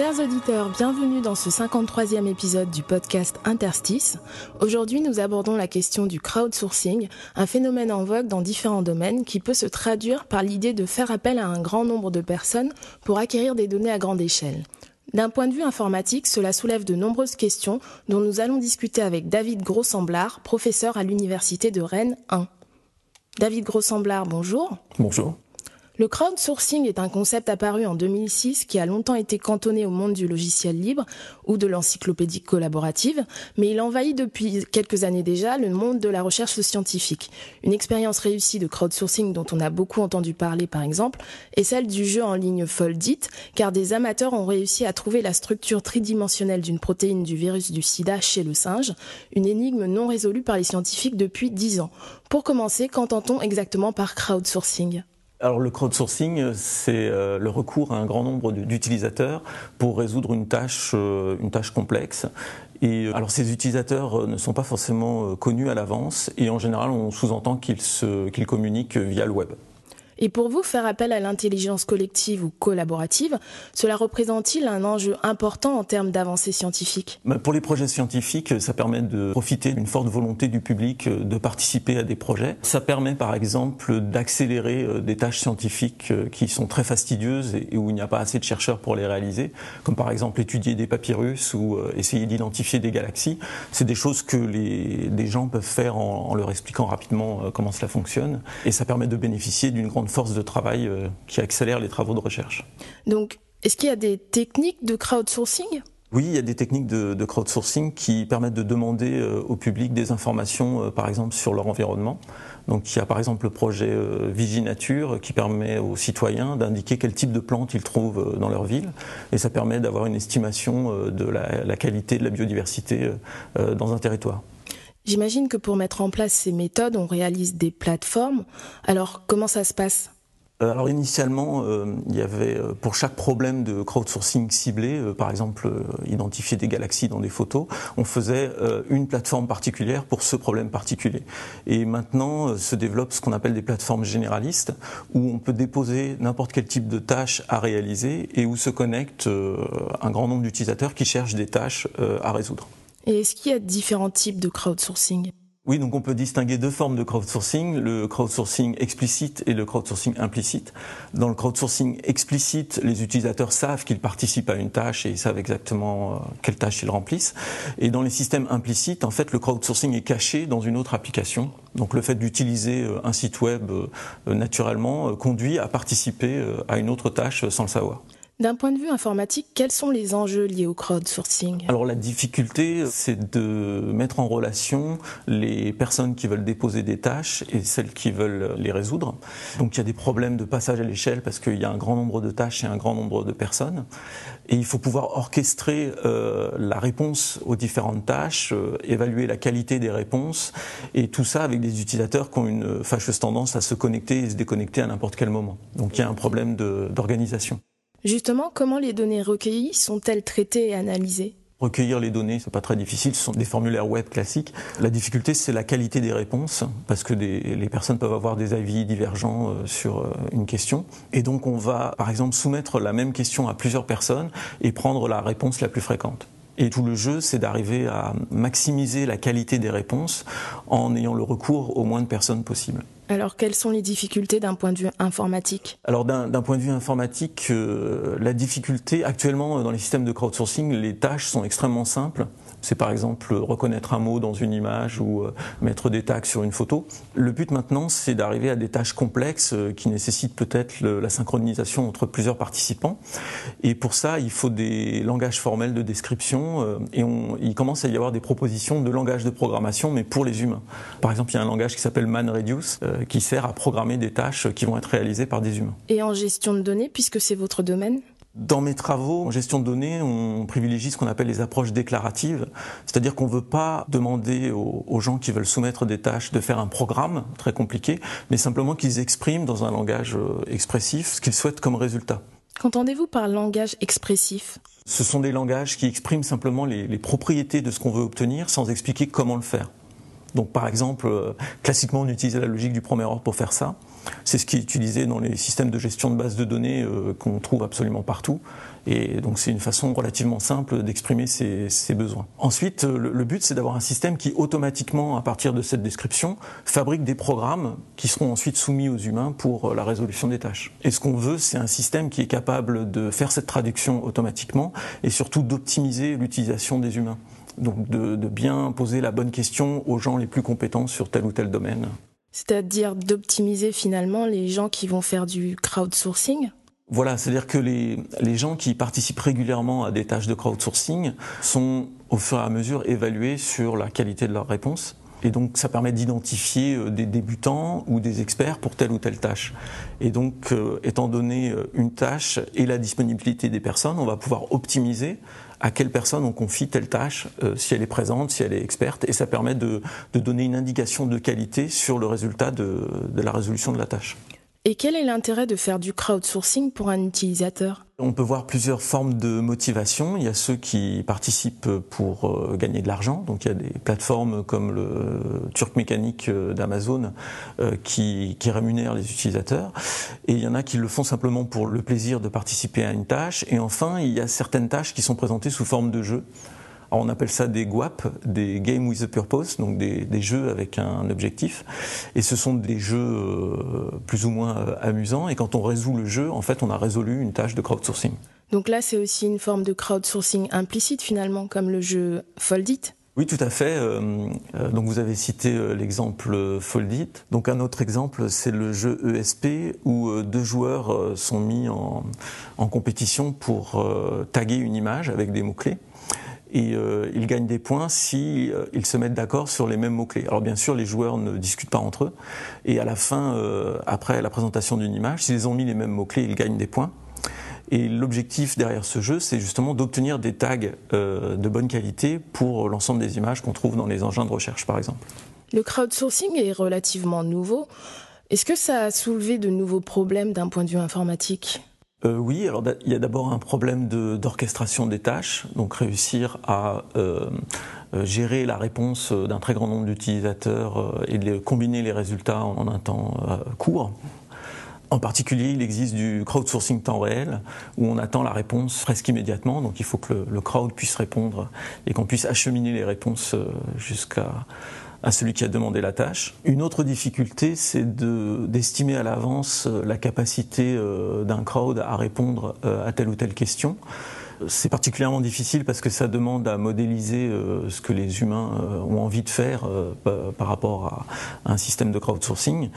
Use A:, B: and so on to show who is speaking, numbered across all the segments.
A: Chers auditeurs, bienvenue dans ce 53e épisode du podcast Interstice. Aujourd'hui, nous abordons la question du crowdsourcing, un phénomène en vogue dans différents domaines qui peut se traduire par l'idée de faire appel à un grand nombre de personnes pour acquérir des données à grande échelle. D'un point de vue informatique, cela soulève de nombreuses questions dont nous allons discuter avec David Grossemblard, professeur à l'Université de Rennes 1. David Grossemblard, bonjour.
B: Bonjour.
A: Le crowdsourcing est un concept apparu en 2006 qui a longtemps été cantonné au monde du logiciel libre ou de l'encyclopédie collaborative, mais il envahit depuis quelques années déjà le monde de la recherche scientifique. Une expérience réussie de crowdsourcing dont on a beaucoup entendu parler par exemple est celle du jeu en ligne Foldit, car des amateurs ont réussi à trouver la structure tridimensionnelle d'une protéine du virus du sida chez le singe, une énigme non résolue par les scientifiques depuis 10 ans. Pour commencer, qu'entend-on exactement par crowdsourcing?
B: Alors le crowdsourcing, c'est euh, le recours à un grand nombre d'utilisateurs pour résoudre une tâche, euh, une tâche complexe. Et euh, alors ces utilisateurs ne sont pas forcément connus à l'avance et en général on sous-entend qu'ils se- qu'ils communiquent via le web.
A: Et pour vous, faire appel à l'intelligence collective ou collaborative, cela représente-t-il un enjeu important en termes d'avancées scientifiques?
B: Mais Pour les projets scientifiques, ça permet de profiter d'une forte volonté du public euh, de participer à des projets. Ça permet par exemple d'accélérer euh, des tâches scientifiques euh, qui sont très fastidieuses et où il n'y a pas assez de chercheurs pour les réaliser, comme par exemple étudier des papyrus ou essayer d'identifier des galaxies. C'est des choses que les, gens peuvent faire en, en leur expliquant rapidement comment cela fonctionne. Et ça permet de bénéficier d'une grande force de travail euh, qui accélère les travaux de recherche.
A: Donc, est-ce qu'il y a des techniques de crowdsourcing?
B: Oui, il y a des techniques de, de crowdsourcing qui permettent de demander euh, au public des informations, euh, par exemple, sur leur environnement. Donc il y a par exemple le projet euh, Viginature qui permet aux citoyens d'indiquer quel type de plantes ils trouvent dans leur ville. Et ça permet d'avoir une estimation de la, la qualité de la biodiversité dans un territoire.
A: J'imagine que pour mettre en place ces méthodes, on réalise des plateformes. Alors, comment ça se passe?
B: Euh, Alors initialement, euh, il y avait euh, pour chaque problème de crowdsourcing ciblé, par exemple identifier des galaxies dans des photos, on faisait une plateforme particulière pour ce problème particulier. Et maintenant se développe ce qu'on appelle des plateformes généralistes, où on peut déposer n'importe quel type de tâche à réaliser et où se connectent un grand nombre d'utilisateurs qui cherchent des tâches à résoudre.
A: Et est-ce qu'il y a différents types de crowdsourcing?
B: Oui, donc on peut distinguer deux formes de crowdsourcing, le crowdsourcing explicite et le crowdsourcing implicite. Dans le crowdsourcing explicite, les utilisateurs savent qu'ils participent à une tâche et ils savent exactement euh, quelle tâche ils remplissent. Et dans les systèmes implicites, en fait, le crowdsourcing est caché dans une autre application. Donc le fait d'utiliser euh, un site web euh, naturellement conduit à participer à une autre tâche sans le savoir.
A: D'un point de vue informatique, quels sont les enjeux liés au crowdsourcing?
B: Alors la difficulté, c'est de mettre en relation les personnes qui veulent déposer des tâches et celles qui veulent les résoudre. Donc il y a des problèmes de passage à l'échelle parce qu'il y a un grand nombre de tâches et un grand nombre de personnes. Et il faut pouvoir orchestrer euh, la réponse aux différentes tâches, euh, évaluer la qualité des réponses, et tout ça avec des utilisateurs qui ont une fâcheuse tendance à se connecter et se déconnecter à n'importe quel moment. Donc il y a un problème d'organisation.
A: Justement, comment les données recueillies sont-elles traitées et analysées?
B: Recueillir les données, c'est pas très difficile, ce sont des formulaires web classiques. La difficulté, c'est la qualité des réponses, parce que les personnes peuvent avoir des avis divergents euh, sur euh, une question. Et donc, on va, par exemple, soumettre la même question à plusieurs personnes et prendre la réponse la plus fréquente. Et tout le jeu, c'est d'arriver à maximiser la qualité des réponses en ayant le recours au moins de personnes possible.
A: Alors, quelles sont les difficultés d'un point de vue informatique?
B: Alors d'un point de vue informatique, euh, la difficulté actuellement euh, dans les systèmes de crowdsourcing, les tâches sont extrêmement simples. C'est par exemple reconnaître un mot dans une image ou euh, mettre des tags sur une photo. Le but maintenant, c'est d'arriver à des tâches complexes euh, qui nécessitent peut-être la synchronisation entre plusieurs participants. Et pour ça, il faut des langages formels de description euh, et on, il commence à y avoir des propositions de langage de programmation, mais pour les humains. Par exemple, il y a un langage qui s'appelle ManReduce qui sert à programmer des tâches qui vont être réalisées par des humains.
A: Et en gestion de données, puisque c'est votre domaine
B: Dans mes travaux en gestion de données, on privilégie ce qu'on appelle les approches déclaratives, c'est-à-dire qu'on ne veut pas demander aux, aux gens qui veulent soumettre des tâches de faire un programme très compliqué, mais simplement qu'ils expriment dans un langage euh, expressif ce qu'ils souhaitent comme résultat.
A: Qu'entendez-vous par langage expressif?
B: Ce sont des langages qui expriment simplement les, les propriétés de ce qu'on veut obtenir sans expliquer comment le faire. Donc par exemple, euh, classiquement on utilise la logique du premier ordre pour faire ça. C'est ce qui est utilisé dans les systèmes de gestion de bases de données euh, qu'on trouve absolument partout. Et donc c'est une façon relativement simple d'exprimer ses, ses, besoins. Ensuite, euh, le, but c'est d'avoir un système qui automatiquement, à partir de cette description, fabrique des programmes qui seront ensuite soumis aux humains pour la résolution des tâches. Et ce qu'on veut, c'est un système qui est capable de faire cette traduction automatiquement et surtout d'optimiser l'utilisation des humains donc de, bien poser la bonne question aux gens les plus compétents sur tel ou tel domaine.
A: C'est-à-dire d'optimiser finalement les gens qui vont faire du crowdsourcing?
B: Voilà, c'est-à-dire que les, les gens qui participent régulièrement à des tâches de crowdsourcing sont au fur et à mesure évalués sur la qualité de leurs réponses. Et donc ça permet d'identifier euh, des débutants ou des experts pour telle ou telle tâche. Et donc, euh, étant donné euh, une tâche et la disponibilité des personnes, on va pouvoir optimiser à quelle personne on confie telle tâche, euh, si elle est présente, si elle est experte, et ça permet de, donner une indication de qualité sur le résultat de la résolution de la tâche.
A: Et quel est l'intérêt de faire du crowdsourcing pour un utilisateur?
B: On peut voir plusieurs formes de motivation. Il y a ceux qui participent pour euh, gagner de l'argent. Donc il y a des plateformes comme le Turc Mécanique euh, d'Amazon euh, qui, qui rémunèrent les utilisateurs. Et il y en a qui le font simplement pour le plaisir de participer à une tâche. Et enfin, il y a certaines tâches qui sont présentées sous forme de jeu. Alors on appelle ça des GWAP, des Game with a Purpose, donc des, des, jeux avec un objectif. Et ce sont des jeux euh, plus ou moins euh, amusants. Et quand on résout le jeu, en fait, on a résolu une tâche de crowdsourcing.
A: Donc là, c'est aussi une forme de crowdsourcing implicite finalement, comme le jeu Foldit.
B: Oui, tout à fait. Euh, donc vous avez cité l'exemple Foldit. Donc un autre exemple, c'est le jeu ESP où deux joueurs sont mis en, en compétition pour taguer une image avec des mots-clés et euh, ils gagnent des points si euh, ils se mettent d'accord sur les mêmes mots clés. Alors bien sûr, les joueurs ne discutent pas entre eux, et à la fin, euh, après la présentation d'une image, s'ils ont mis les mêmes mots clés, ils gagnent des points. Et l'objectif derrière ce jeu, c'est justement d'obtenir des tags de bonne qualité pour l'ensemble des images qu'on trouve dans les engins de recherche, par exemple.
A: Le crowdsourcing est relativement nouveau. Est-ce que ça a soulevé de nouveaux problèmes d'un point de vue informatique?
B: Euh, oui, alors il y a d'abord un problème d'orchestration de, des tâches, donc réussir à euh, gérer la réponse d'un très grand nombre d'utilisateurs euh, et de combiner les résultats en, un temps euh, court. En particulier, il existe du crowdsourcing temps réel, où on attend la réponse presque immédiatement, donc il faut que le, le crowd puisse répondre et qu'on puisse acheminer les réponses euh, jusqu'à à celui qui a demandé la tâche. Une autre difficulté, c'est d'estimer à l'avance euh, la capacité euh, d'un crowd à répondre euh, à telle ou telle question. C'est particulièrement difficile parce que ça demande à modéliser ce que les humains ont envie de faire par rapport à un système de crowdsourcing.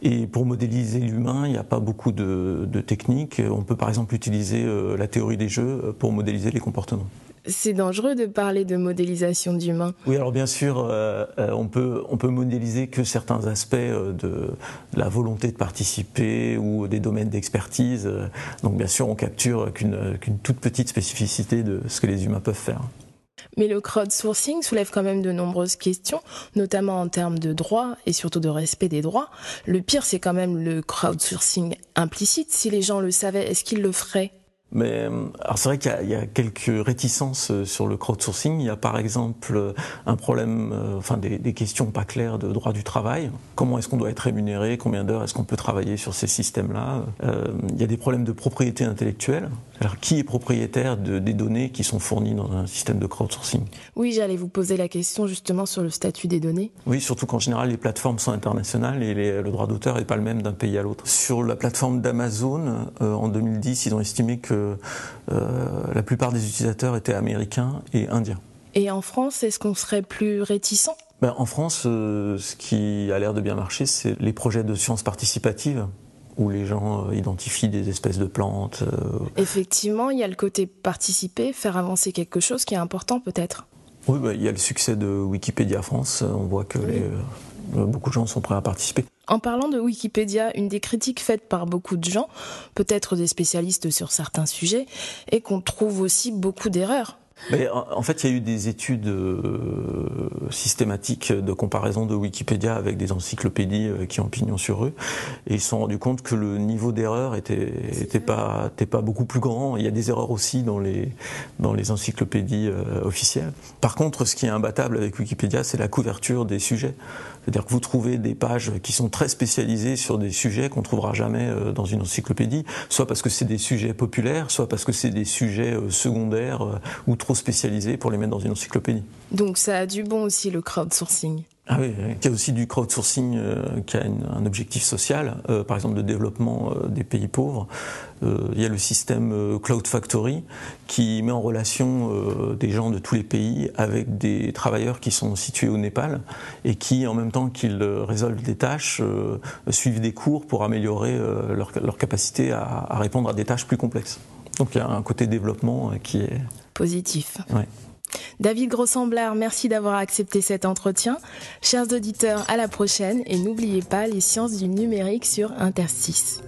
B: Et pour modéliser l'humain, il n'y a pas beaucoup de, de, techniques. On peut par exemple utiliser la théorie des jeux pour modéliser les comportements.
A: C'est dangereux de parler de modélisation d'humains.
B: Oui, alors bien sûr, euh, on, peut, on peut modéliser que certains aspects de, de la volonté de participer ou des domaines d'expertise. Donc bien sûr, on capture qu'une qu toute petite spécificité de ce que les humains peuvent faire.
A: Mais le crowdsourcing soulève quand même de nombreuses questions, notamment en termes de droits et surtout de respect des droits. Le pire, c'est quand même le crowdsourcing implicite. Si les gens le savaient, est-ce qu'ils le feraient?
B: Mais alors c'est vrai qu'il y, y, a quelques réticences sur le crowdsourcing. Il y a par exemple un problème, euh, enfin des, des, questions pas claires de droit du travail. Comment est-ce qu'on doit être rémunéré? Combien d'heures est-ce qu'on peut travailler sur ces systèmes-là? Euh, Il y a des problèmes de propriété intellectuelle. Alors qui est propriétaire de, des données qui sont fournies dans un système de crowdsourcing?
A: Oui, j'allais vous poser la question justement sur le statut des données.
B: Oui, surtout qu'en général les plateformes sont internationales et les, le droit d'auteur n'est pas le même d'un pays à l'autre. Sur la plateforme d'Amazon, euh, en 2010, ils ont estimé que euh, la plupart des utilisateurs étaient américains et indiens.
A: Et en France, est-ce qu'on serait plus réticent?
B: Ben, En France, euh, ce qui a l'air de bien marcher, c'est les projets de sciences participatives où les gens euh, identifient des espèces de plantes. Euh...
A: Effectivement, il y a le côté participer, faire avancer quelque chose qui est important peut-être.
B: Oui, ben, il y a le succès de Wikipédia France. On voit que oui. les, euh, beaucoup de gens sont prêts à participer.
A: En parlant de Wikipédia, une des critiques faites par beaucoup de gens, peut-être des spécialistes sur certains sujets, est qu'on trouve aussi beaucoup d'erreurs.
B: Mais en fait, il y a eu des études euh, systématiques de comparaison de Wikipédia avec des encyclopédies euh, qui ont pignon sur eux, et ils se sont rendus compte que le niveau d'erreur était, était pas, était pas beaucoup plus grand. Il y a des erreurs aussi dans les, dans les encyclopédies euh, officielles. Par contre, ce qui est imbattable avec Wikipédia, c'est la couverture des sujets. C'est-à-dire que vous trouvez des pages qui sont très spécialisées sur des sujets qu'on trouvera jamais dans une encyclopédie, soit parce que c'est des sujets populaires, soit parce que c'est des sujets secondaires ou trop spécialisés pour les mettre dans une encyclopédie.
A: Donc ça a du bon aussi le crowdsourcing.
B: Ah oui, il y a aussi du crowdsourcing euh, qui a un objectif social, euh, par exemple de développement euh, des pays pauvres. il y a le système Cloud Factory qui met en relation des gens de tous les pays avec des travailleurs qui sont situés au Népal et qui, en même temps qu'ils résolvent des tâches, suivent des cours pour améliorer leur, leur, capacité à, à répondre à des tâches plus complexes. Donc il y a un côté développement qui est
A: positif.
B: Ouais.
A: David Grossemblard, merci d'avoir accepté cet entretien. Chers auditeurs, à la prochaine et n'oubliez pas les sciences du numérique sur Interstice.